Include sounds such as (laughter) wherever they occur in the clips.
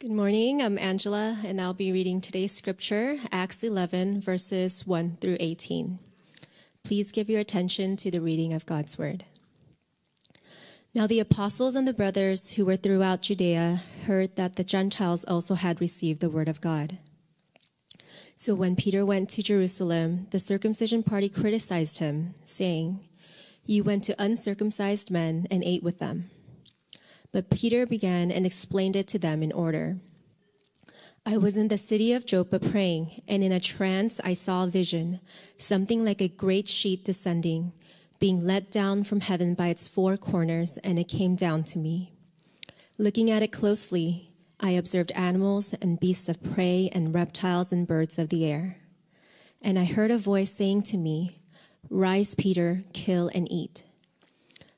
Good morning. I'm Angela, and I'll be reading today's scripture, Acts 11, verses 1 through 18. Please give your attention to the reading of God's word. Now, the apostles and the brothers who were throughout Judea heard that the Gentiles also had received the word of God. So, when Peter went to Jerusalem, the circumcision party criticized him, saying, You went to uncircumcised men and ate with them. But Peter began and explained it to them in order. I was in the city of Joppa praying, and in a trance I saw a vision, something like a great sheet descending, being let down from heaven by its four corners, and it came down to me. Looking at it closely, I observed animals and beasts of prey and reptiles and birds of the air. And I heard a voice saying to me, Rise, Peter, kill and eat.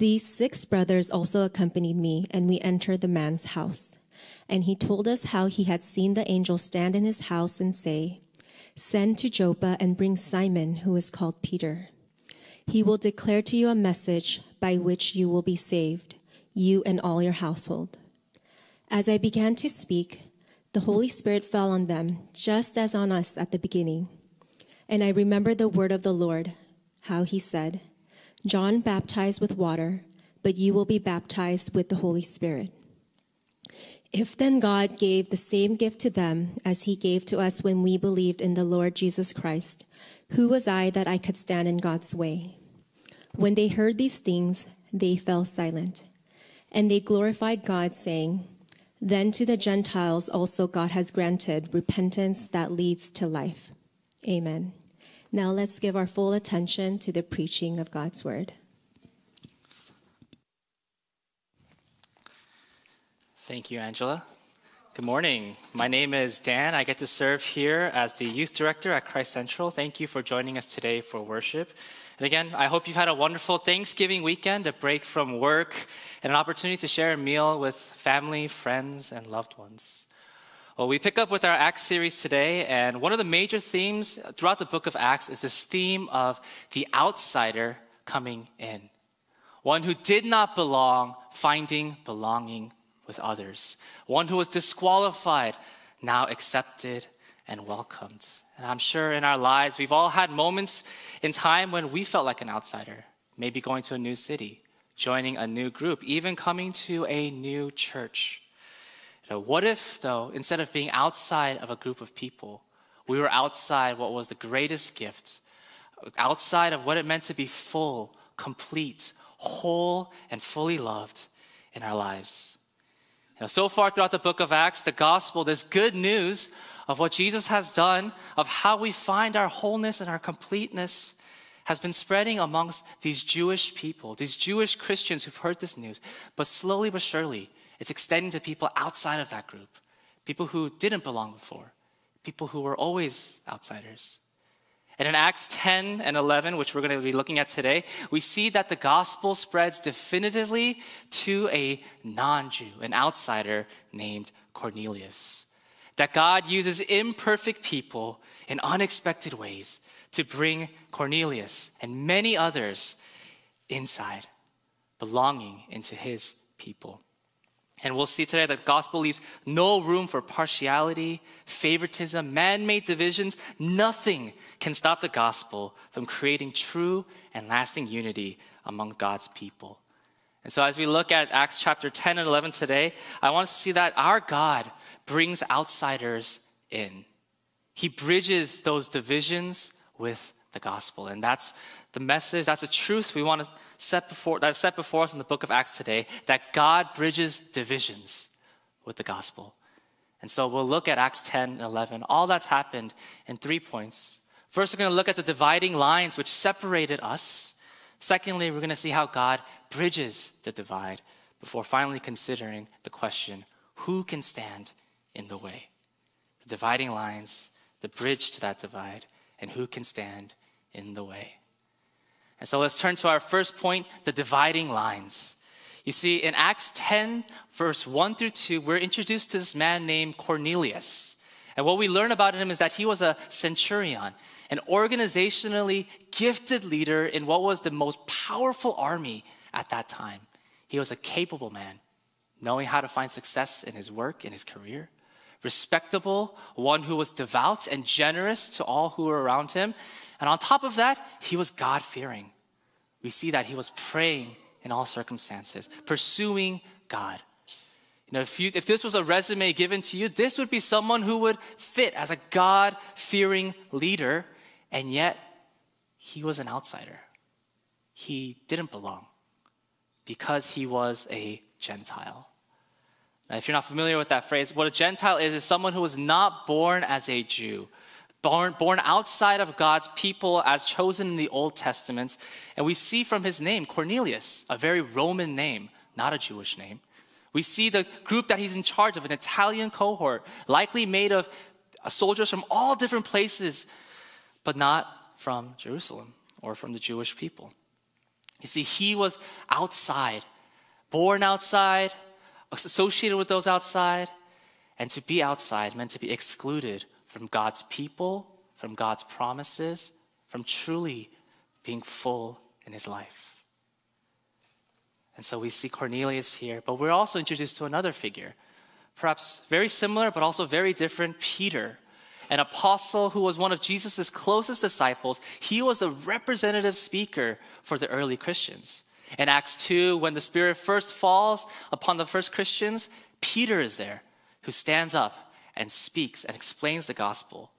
These six brothers also accompanied me, and we entered the man's house. And he told us how he had seen the angel stand in his house and say, Send to Joppa and bring Simon, who is called Peter. He will declare to you a message by which you will be saved, you and all your household. As I began to speak, the Holy Spirit fell on them, just as on us at the beginning. And I remember the word of the Lord, how he said, John baptized with water, but you will be baptized with the Holy Spirit. If then God gave the same gift to them as he gave to us when we believed in the Lord Jesus Christ, who was I that I could stand in God's way? When they heard these things, they fell silent. And they glorified God, saying, Then to the Gentiles also God has granted repentance that leads to life. Amen. Now let's give our full attention to the preaching of God's word. Thank you, Angela. Good morning. My name is Dan. I get to serve here as the youth director at Christ Central. Thank you for joining us today for worship. And again, I hope you've had a wonderful Thanksgiving weekend, a break from work, and an opportunity to share a meal with family, friends, and loved ones. Well, we pick up with our Acts series today, and one of the major themes throughout the book of Acts is this theme of the outsider coming in. One who did not belong, finding belonging with others. One who was disqualified, now accepted and welcomed. And I'm sure in our lives, we've all had moments in time when we felt like an outsider, maybe going to a new city, joining a new group, even coming to a new church. What if, though, instead of being outside of a group of people, we were outside what was the greatest gift, outside of what it meant to be full, complete, whole, and fully loved in our lives? Know, so far throughout the book of Acts, the gospel, this good news of what Jesus has done, of how we find our wholeness and our completeness, has been spreading amongst these Jewish people, these Jewish Christians who've heard this news. But slowly but surely, it's extending to people outside of that group, people who didn't belong before, people who were always outsiders. And in Acts 10 and 11, which we're going to be looking at today, we see that the gospel spreads definitively to a non Jew, an outsider named Cornelius. That God uses imperfect people in unexpected ways to bring Cornelius and many others inside, belonging into his people. And we'll see today that the gospel leaves no room for partiality, favoritism, man made divisions. Nothing can stop the gospel from creating true and lasting unity among God's people. And so, as we look at Acts chapter 10 and 11 today, I want us to see that our God brings outsiders in. He bridges those divisions with the gospel. And that's the message, that's the truth we want to set before, that's set before us in the book of Acts today, that God bridges divisions with the gospel. And so we'll look at Acts 10 and 11, all that's happened in three points. First, we're going to look at the dividing lines which separated us. Secondly, we're going to see how God bridges the divide before finally considering the question who can stand in the way. The dividing lines, the bridge to that divide, and who can stand in the way. And so let's turn to our first point the dividing lines. You see, in Acts 10, verse 1 through 2, we're introduced to this man named Cornelius. And what we learn about him is that he was a centurion, an organizationally gifted leader in what was the most powerful army at that time. He was a capable man, knowing how to find success in his work, in his career, respectable, one who was devout and generous to all who were around him. And on top of that, he was God fearing. We see that he was praying in all circumstances, pursuing God. You know, if, you, if this was a resume given to you, this would be someone who would fit as a God fearing leader, and yet he was an outsider. He didn't belong because he was a Gentile. Now, if you're not familiar with that phrase, what a Gentile is, is someone who was not born as a Jew, born, born outside of God's people as chosen in the Old Testament. And we see from his name, Cornelius, a very Roman name, not a Jewish name. We see the group that he's in charge of, an Italian cohort, likely made of soldiers from all different places, but not from Jerusalem or from the Jewish people. You see, he was outside, born outside, associated with those outside, and to be outside meant to be excluded from God's people, from God's promises, from truly being full in his life. And so we see Cornelius here, but we're also introduced to another figure, perhaps very similar, but also very different Peter, an apostle who was one of Jesus' closest disciples. He was the representative speaker for the early Christians. In Acts 2, when the Spirit first falls upon the first Christians, Peter is there who stands up and speaks and explains the gospel.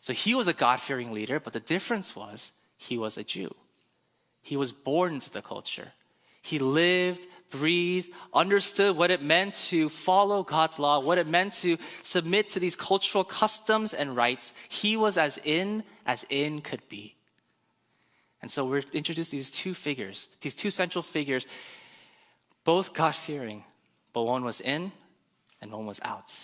So he was a God fearing leader, but the difference was he was a Jew. He was born into the culture. He lived, breathed, understood what it meant to follow God's law, what it meant to submit to these cultural customs and rites. He was as in as in could be. And so we're introduced these two figures, these two central figures, both God fearing, but one was in and one was out.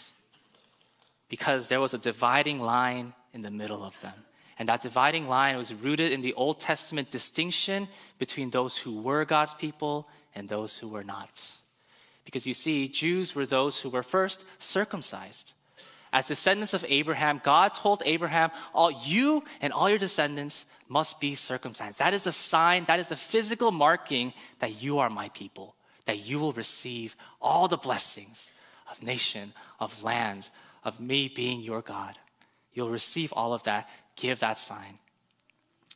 Because there was a dividing line in the middle of them. And that dividing line was rooted in the Old Testament distinction between those who were God's people and those who were not. Because you see, Jews were those who were first circumcised. As descendants of Abraham, God told Abraham, all you and all your descendants must be circumcised. That is the sign, that is the physical marking that you are my people, that you will receive all the blessings of nation, of land, of me being your God. You'll receive all of that. Give that sign.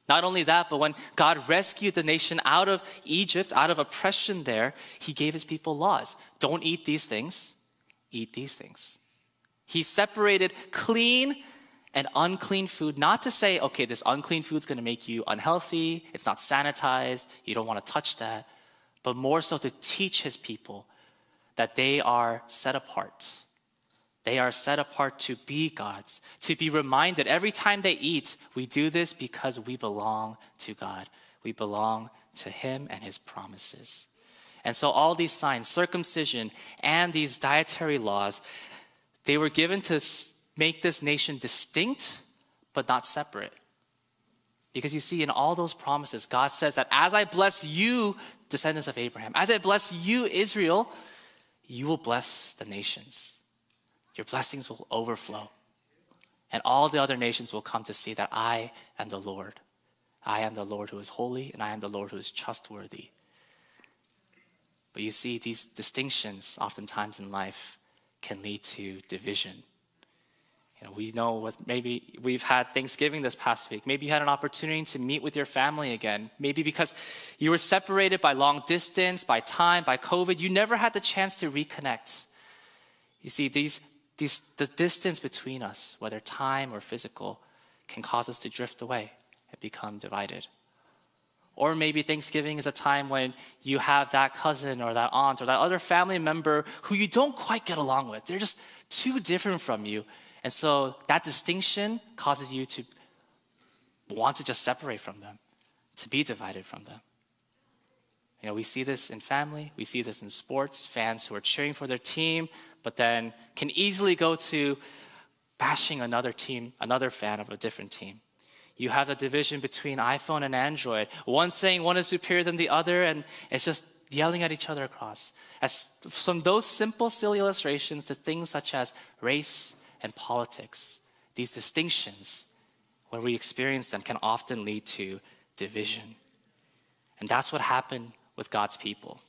Not only that, but when God rescued the nation out of Egypt, out of oppression there, he gave his people laws. Don't eat these things, eat these things. He separated clean and unclean food, not to say, okay, this unclean food's gonna make you unhealthy, it's not sanitized, you don't wanna touch that, but more so to teach his people that they are set apart. They are set apart to be God's, to be reminded every time they eat, we do this because we belong to God. We belong to Him and His promises. And so, all these signs, circumcision, and these dietary laws, they were given to make this nation distinct, but not separate. Because you see, in all those promises, God says that as I bless you, descendants of Abraham, as I bless you, Israel, you will bless the nations. Your blessings will overflow. And all the other nations will come to see that I am the Lord. I am the Lord who is holy, and I am the Lord who is trustworthy. But you see, these distinctions oftentimes in life can lead to division you know, we know what maybe we've had Thanksgiving this past week. Maybe you had an opportunity to meet with your family again. Maybe because you were separated by long distance, by time, by COVID, you never had the chance to reconnect. You see, these, these, the distance between us, whether time or physical, can cause us to drift away and become divided. Or maybe Thanksgiving is a time when you have that cousin or that aunt or that other family member who you don't quite get along with. They're just too different from you and so that distinction causes you to want to just separate from them, to be divided from them. You know, we see this in family, we see this in sports, fans who are cheering for their team, but then can easily go to bashing another team, another fan of a different team. You have the division between iPhone and Android, one saying one is superior than the other, and it's just yelling at each other across. As from those simple, silly illustrations to things such as race and politics, these distinctions, when we experience them, can often lead to division. And that's what happened with God's people.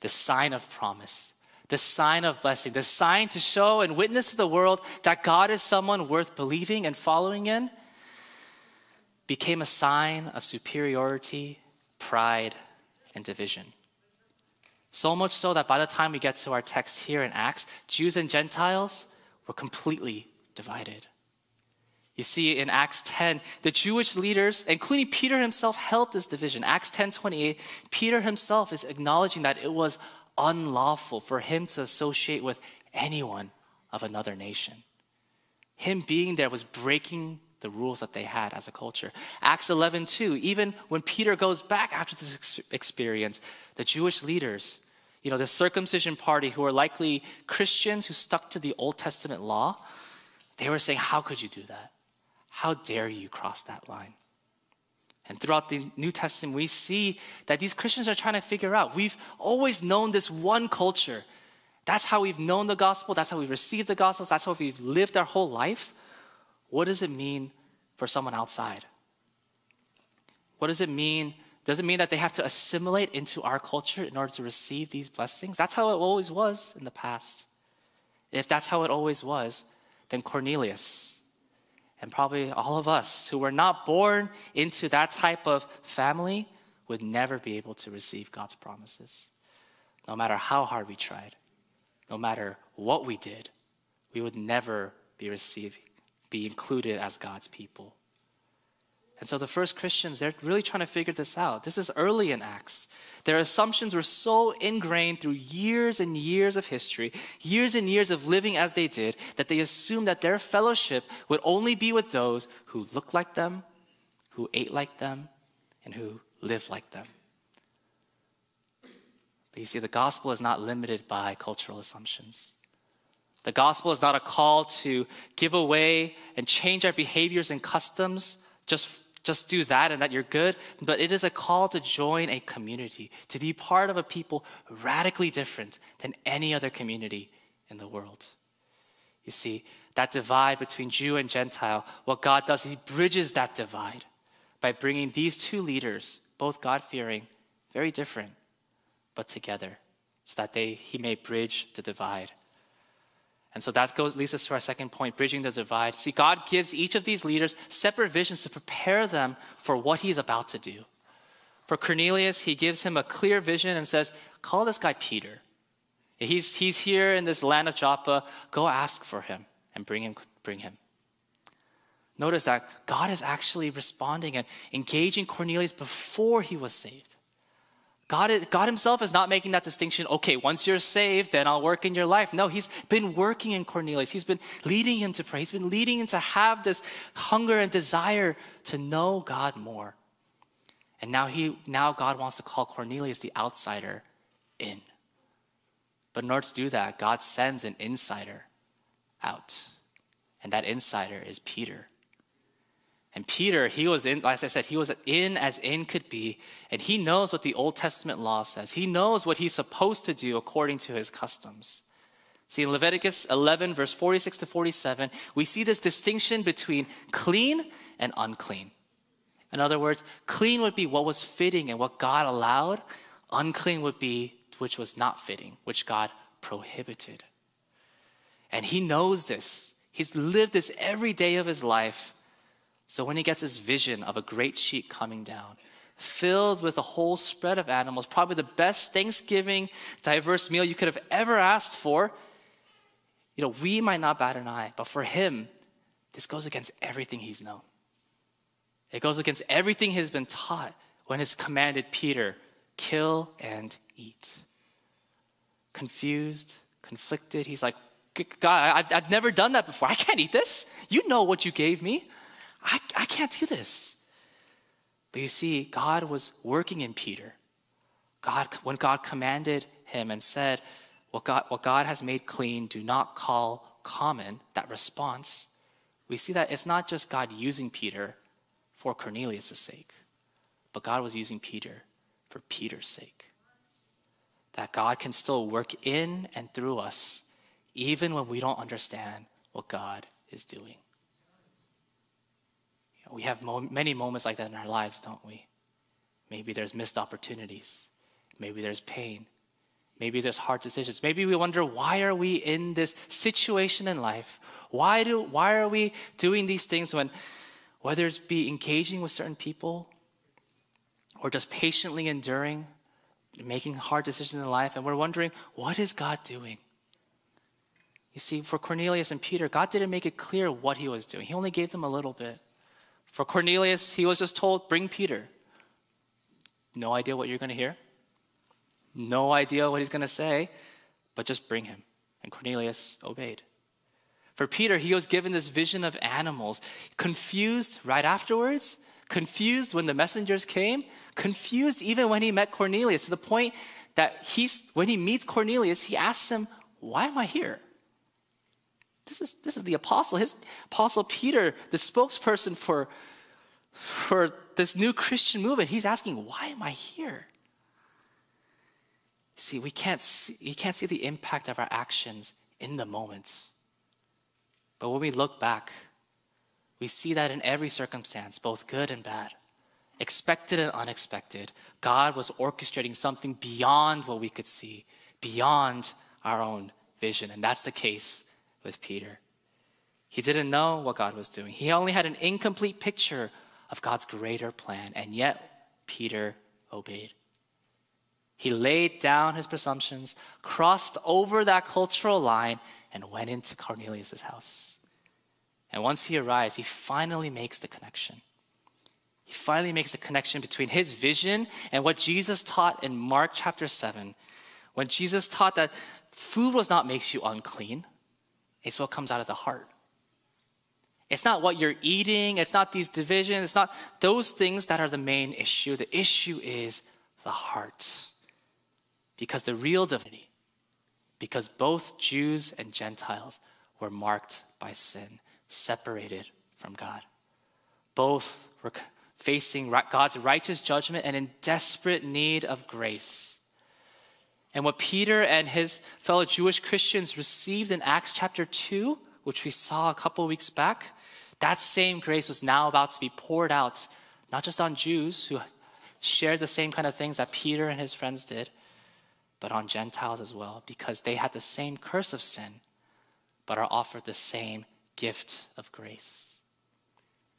The sign of promise, the sign of blessing, the sign to show and witness to the world that God is someone worth believing and following in, became a sign of superiority, pride, and division. So much so that by the time we get to our text here in Acts, Jews and Gentiles were completely divided. You see, in Acts 10, the Jewish leaders, including Peter himself, held this division. Acts 10 28, Peter himself is acknowledging that it was unlawful for him to associate with anyone of another nation. Him being there was breaking the rules that they had as a culture. Acts 11 2, even when Peter goes back after this experience, the Jewish leaders, you know, the circumcision party who were likely Christians who stuck to the Old Testament law, they were saying, How could you do that? How dare you cross that line? And throughout the New Testament, we see that these Christians are trying to figure out. We've always known this one culture. That's how we've known the gospel. That's how we've received the gospel. That's how we've lived our whole life. What does it mean for someone outside? What does it mean? Does it mean that they have to assimilate into our culture in order to receive these blessings? That's how it always was in the past. If that's how it always was, then Cornelius, and probably all of us who were not born into that type of family would never be able to receive God's promises. No matter how hard we tried, no matter what we did, we would never be received, be included as God's people. And so the first Christians, they're really trying to figure this out. This is early in Acts. Their assumptions were so ingrained through years and years of history, years and years of living as they did, that they assumed that their fellowship would only be with those who looked like them, who ate like them, and who lived like them. But you see, the gospel is not limited by cultural assumptions. The gospel is not a call to give away and change our behaviors and customs just just do that and that you're good, but it is a call to join a community, to be part of a people radically different than any other community in the world. You see, that divide between Jew and Gentile, what God does, He bridges that divide by bringing these two leaders, both God fearing, very different, but together, so that they, He may bridge the divide. And so that goes leads us to our second point, bridging the divide. See, God gives each of these leaders separate visions to prepare them for what he's about to do. For Cornelius, he gives him a clear vision and says, Call this guy Peter. He's, he's here in this land of Joppa. Go ask for him and bring him, bring him. Notice that God is actually responding and engaging Cornelius before he was saved. God, God Himself is not making that distinction, okay, once you're saved, then I'll work in your life. No, He's been working in Cornelius. He's been leading him to pray. He's been leading him to have this hunger and desire to know God more. And now, he, now God wants to call Cornelius the outsider in. But in order to do that, God sends an insider out. And that insider is Peter. And Peter, he was in, as I said, he was in as in could be, and he knows what the Old Testament law says. He knows what he's supposed to do according to his customs. See, in Leviticus 11, verse 46 to 47, we see this distinction between clean and unclean. In other words, clean would be what was fitting and what God allowed, unclean would be which was not fitting, which God prohibited. And he knows this. He's lived this every day of his life. So when he gets this vision of a great sheet coming down, filled with a whole spread of animals, probably the best Thanksgiving diverse meal you could have ever asked for, you know, we might not bat an eye, but for him, this goes against everything he's known. It goes against everything he's been taught when he's commanded Peter, kill and eat. Confused, conflicted, he's like, God, I've never done that before. I can't eat this. You know what you gave me. I, I can't do this. But you see, God was working in Peter God, when God commanded him and said, what God, what God has made clean, do not call common, that response, we see that it's not just God using Peter for Cornelius' sake, but God was using Peter for Peter's sake. That God can still work in and through us, even when we don't understand what God is doing. We have mo- many moments like that in our lives, don't we? Maybe there's missed opportunities. Maybe there's pain. Maybe there's hard decisions. Maybe we wonder why are we in this situation in life? Why do why are we doing these things when whether it's be engaging with certain people or just patiently enduring, making hard decisions in life, and we're wondering, what is God doing? You see, for Cornelius and Peter, God didn't make it clear what he was doing. He only gave them a little bit. For Cornelius, he was just told, bring Peter. No idea what you're going to hear. No idea what he's going to say, but just bring him. And Cornelius obeyed. For Peter, he was given this vision of animals, confused right afterwards, confused when the messengers came, confused even when he met Cornelius, to the point that he's, when he meets Cornelius, he asks him, Why am I here? This is, this is the apostle, his apostle Peter, the spokesperson for, for this new Christian movement. He's asking, Why am I here? See, we can't see, you can't see the impact of our actions in the moment. But when we look back, we see that in every circumstance, both good and bad, expected and unexpected, God was orchestrating something beyond what we could see, beyond our own vision. And that's the case with Peter. He didn't know what God was doing, he only had an incomplete picture of God's greater plan, and yet Peter obeyed. He laid down his presumptions, crossed over that cultural line, and went into Cornelius' house. And once he arrives, he finally makes the connection. He finally makes the connection between his vision and what Jesus taught in Mark chapter 7. When Jesus taught that food was not makes you unclean, it's what comes out of the heart. It's not what you're eating, it's not these divisions, it's not those things that are the main issue. The issue is the heart. Because the real divinity, because both Jews and Gentiles were marked by sin, separated from God. Both were facing God's righteous judgment and in desperate need of grace. And what Peter and his fellow Jewish Christians received in Acts chapter 2, which we saw a couple weeks back, that same grace was now about to be poured out, not just on Jews who shared the same kind of things that Peter and his friends did, but on Gentiles as well, because they had the same curse of sin, but are offered the same gift of grace.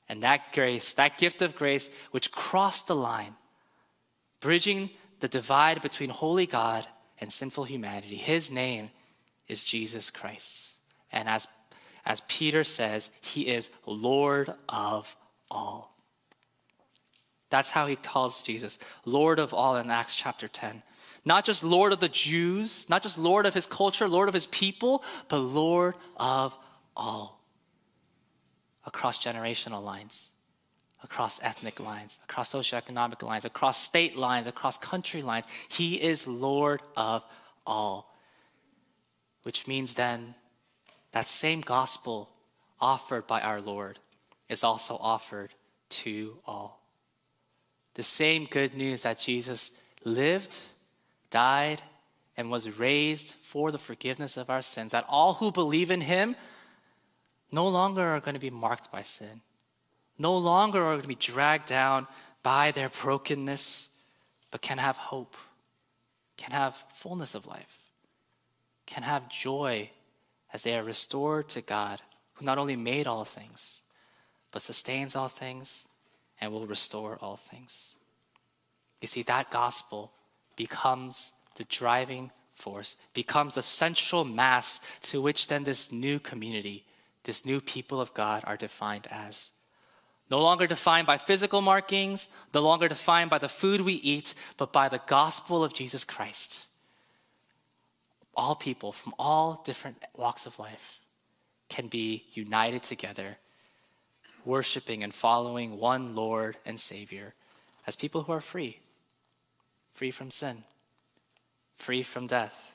And that grace, that gift of grace, which crossed the line, bridging the divide between holy God and sinful humanity, his name is Jesus Christ. And as, as Peter says, he is Lord of all. That's how he calls Jesus, Lord of all in Acts chapter 10. Not just Lord of the Jews, not just Lord of his culture, Lord of his people, but Lord of all. Across generational lines, across ethnic lines, across socioeconomic lines, across state lines, across country lines. He is Lord of all. Which means then that same gospel offered by our Lord is also offered to all. The same good news that Jesus lived died, and was raised for the forgiveness of our sins, that all who believe in him no longer are going to be marked by sin, no longer are going to be dragged down by their brokenness, but can have hope, can have fullness of life, can have joy as they are restored to God, who not only made all things, but sustains all things and will restore all things. You see, that gospel becomes the driving force, becomes the central mass to which then this new community, this new people of God are defined as. No longer defined by physical markings, no longer defined by the food we eat, but by the gospel of Jesus Christ. All people from all different walks of life can be united together, worshiping and following one Lord and Savior as people who are free. Free from sin, free from death,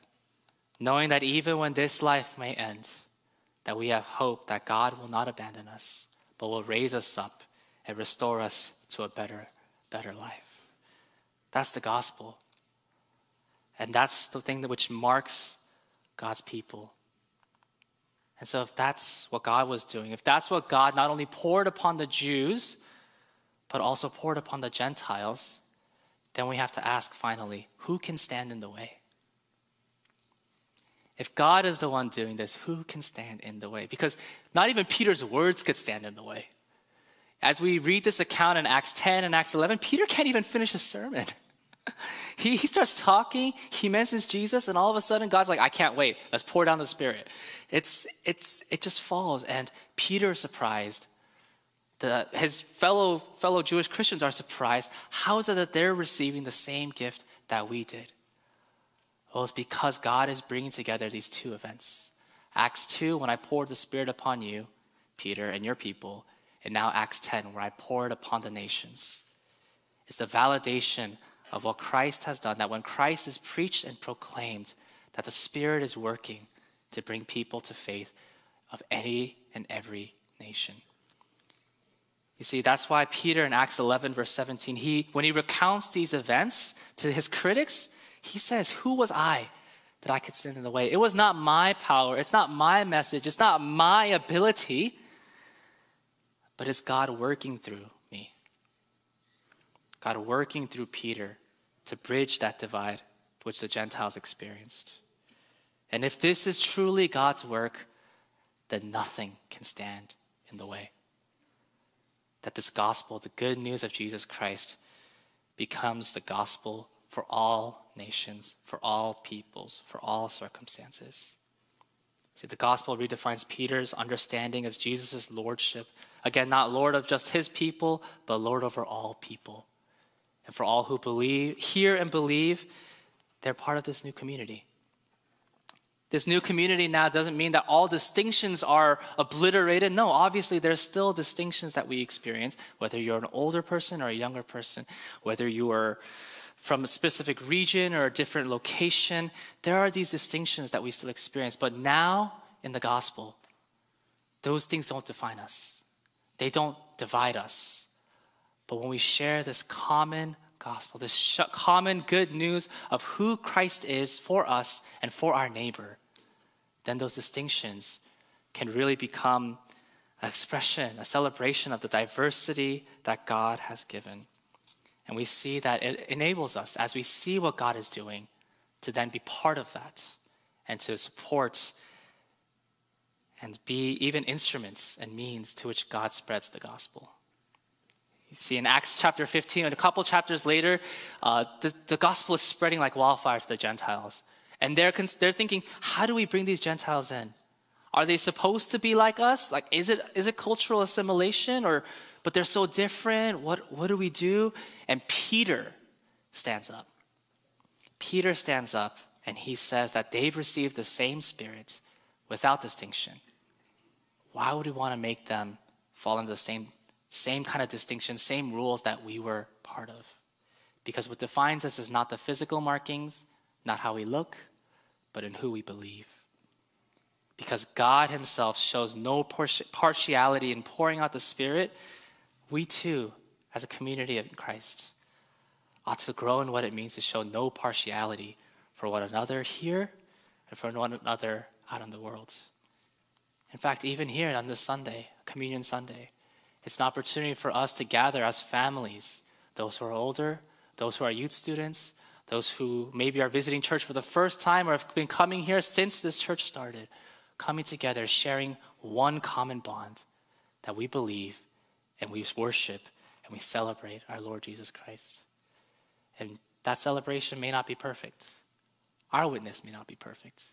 knowing that even when this life may end, that we have hope that God will not abandon us, but will raise us up and restore us to a better, better life. That's the gospel. And that's the thing that which marks God's people. And so, if that's what God was doing, if that's what God not only poured upon the Jews, but also poured upon the Gentiles, then we have to ask finally who can stand in the way? If God is the one doing this, who can stand in the way? Because not even Peter's words could stand in the way. As we read this account in Acts 10 and Acts 11, Peter can't even finish a sermon. (laughs) He, he starts talking, he mentions Jesus, and all of a sudden God's like, I can't wait. Let's pour down the Spirit. It's, it's, it just falls. And Peter is surprised. The, his fellow, fellow Jewish Christians are surprised. How is it that they're receiving the same gift that we did? Well, it's because God is bringing together these two events. Acts 2, when I poured the Spirit upon you, Peter, and your people, and now Acts 10, where I poured upon the nations. It's the validation of what Christ has done, that when Christ is preached and proclaimed, that the Spirit is working to bring people to faith of any and every nation. You see, that's why Peter in Acts 11, verse 17, he, when he recounts these events to his critics, he says, Who was I that I could stand in the way? It was not my power, it's not my message, it's not my ability, but it's God working through me. God working through Peter to bridge that divide which the Gentiles experienced. And if this is truly God's work, then nothing can stand in the way. That this gospel, the good news of Jesus Christ, becomes the gospel for all nations, for all peoples, for all circumstances. See, the gospel redefines Peter's understanding of Jesus' lordship. Again, not Lord of just his people, but Lord over all people. And for all who believe, hear and believe, they're part of this new community. This new community now doesn't mean that all distinctions are obliterated. No, obviously, there's still distinctions that we experience, whether you're an older person or a younger person, whether you are from a specific region or a different location. There are these distinctions that we still experience. But now, in the gospel, those things don't define us, they don't divide us. But when we share this common gospel, this common good news of who Christ is for us and for our neighbor, then those distinctions can really become an expression, a celebration of the diversity that God has given. And we see that it enables us, as we see what God is doing, to then be part of that and to support and be even instruments and means to which God spreads the gospel. You see, in Acts chapter 15, and a couple chapters later, uh, the, the gospel is spreading like wildfire to the Gentiles. And they're, they're thinking, how do we bring these Gentiles in? Are they supposed to be like us? Like, is it, is it cultural assimilation? Or, but they're so different. What, what do we do? And Peter stands up. Peter stands up and he says that they've received the same spirit without distinction. Why would we want to make them fall into the same same kind of distinction, same rules that we were part of. Because what defines us is not the physical markings, not how we look, but in who we believe. Because God Himself shows no partiality in pouring out the Spirit, we too, as a community of Christ, ought to grow in what it means to show no partiality for one another here and for one another out in the world. In fact, even here on this Sunday, Communion Sunday, it's an opportunity for us to gather as families, those who are older, those who are youth students, those who maybe are visiting church for the first time or have been coming here since this church started, coming together, sharing one common bond that we believe and we worship and we celebrate our Lord Jesus Christ. And that celebration may not be perfect. Our witness may not be perfect.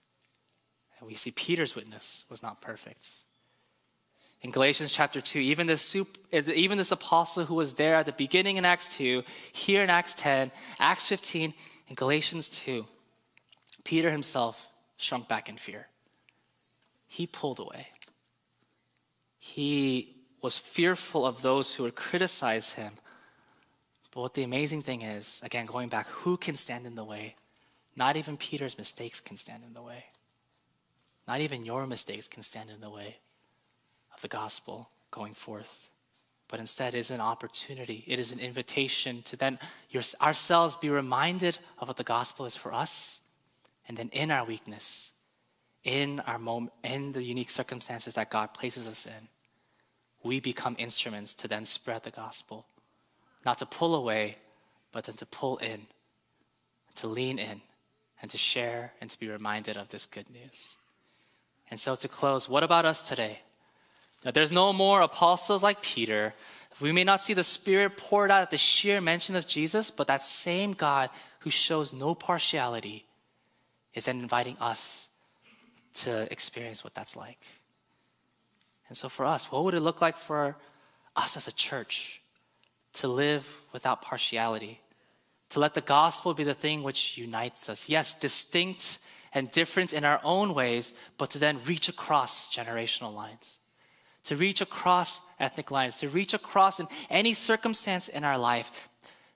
And we see Peter's witness was not perfect. In Galatians chapter 2, even this, even this apostle who was there at the beginning in Acts 2, here in Acts 10, Acts 15, in Galatians 2, Peter himself shrunk back in fear. He pulled away. He was fearful of those who would criticize him. But what the amazing thing is, again, going back, who can stand in the way? not even Peter's mistakes can stand in the way. Not even your mistakes can stand in the way of the gospel going forth. But instead, is an opportunity. It is an invitation to then your, ourselves be reminded of what the gospel is for us. And then in our weakness, in our moment, in the unique circumstances that God places us in, we become instruments to then spread the gospel. Not to pull away, but then to pull in, to lean in, and to share and to be reminded of this good news. And so, to close, what about us today? Now, there's no more apostles like Peter. We may not see the Spirit poured out at the sheer mention of Jesus, but that same God who shows no partiality is then inviting us to experience what that's like. And so, for us, what would it look like for us as a church to live without partiality? To let the gospel be the thing which unites us. Yes, distinct and different in our own ways, but to then reach across generational lines, to reach across ethnic lines, to reach across in any circumstance in our life,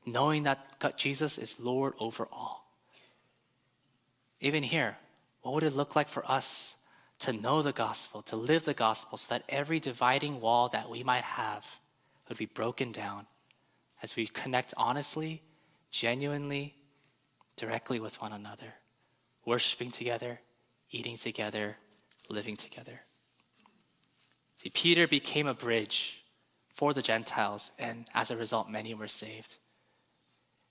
knowing that God, Jesus is Lord over all. Even here, what would it look like for us to know the gospel, to live the gospel, so that every dividing wall that we might have would be broken down as we connect honestly, genuinely, directly with one another? worshiping together, eating together, living together. See, Peter became a bridge for the Gentiles, and as a result, many were saved.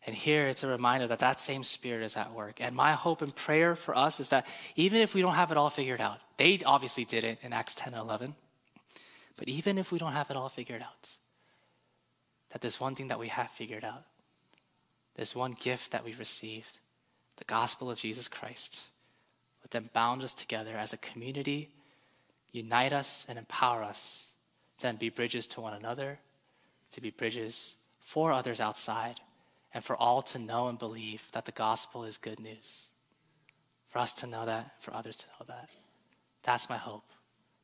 And here it's a reminder that that same spirit is at work. And my hope and prayer for us is that even if we don't have it all figured out, they obviously didn't in Acts 10 and 11, but even if we don't have it all figured out, that there's one thing that we have figured out. this one gift that we've received the gospel of Jesus Christ would then bound us together as a community, unite us, and empower us to then be bridges to one another, to be bridges for others outside, and for all to know and believe that the gospel is good news. For us to know that, for others to know that. That's my hope.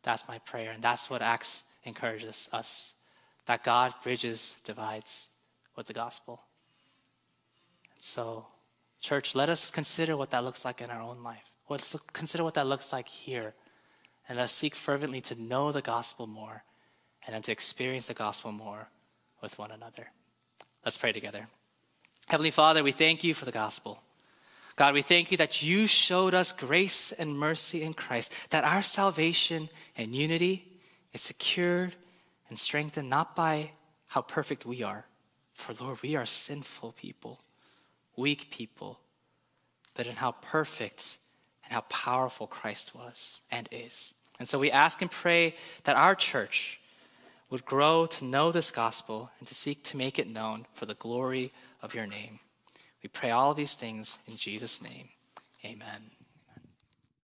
That's my prayer. And that's what Acts encourages us that God bridges divides with the gospel. And so, Church, let us consider what that looks like in our own life. Let's consider what that looks like here. And let's seek fervently to know the gospel more and then to experience the gospel more with one another. Let's pray together. Heavenly Father, we thank you for the gospel. God, we thank you that you showed us grace and mercy in Christ, that our salvation and unity is secured and strengthened not by how perfect we are, for Lord, we are sinful people weak people, but in how perfect and how powerful Christ was and is. And so we ask and pray that our church would grow to know this gospel and to seek to make it known for the glory of your name. We pray all these things in Jesus' name. Amen.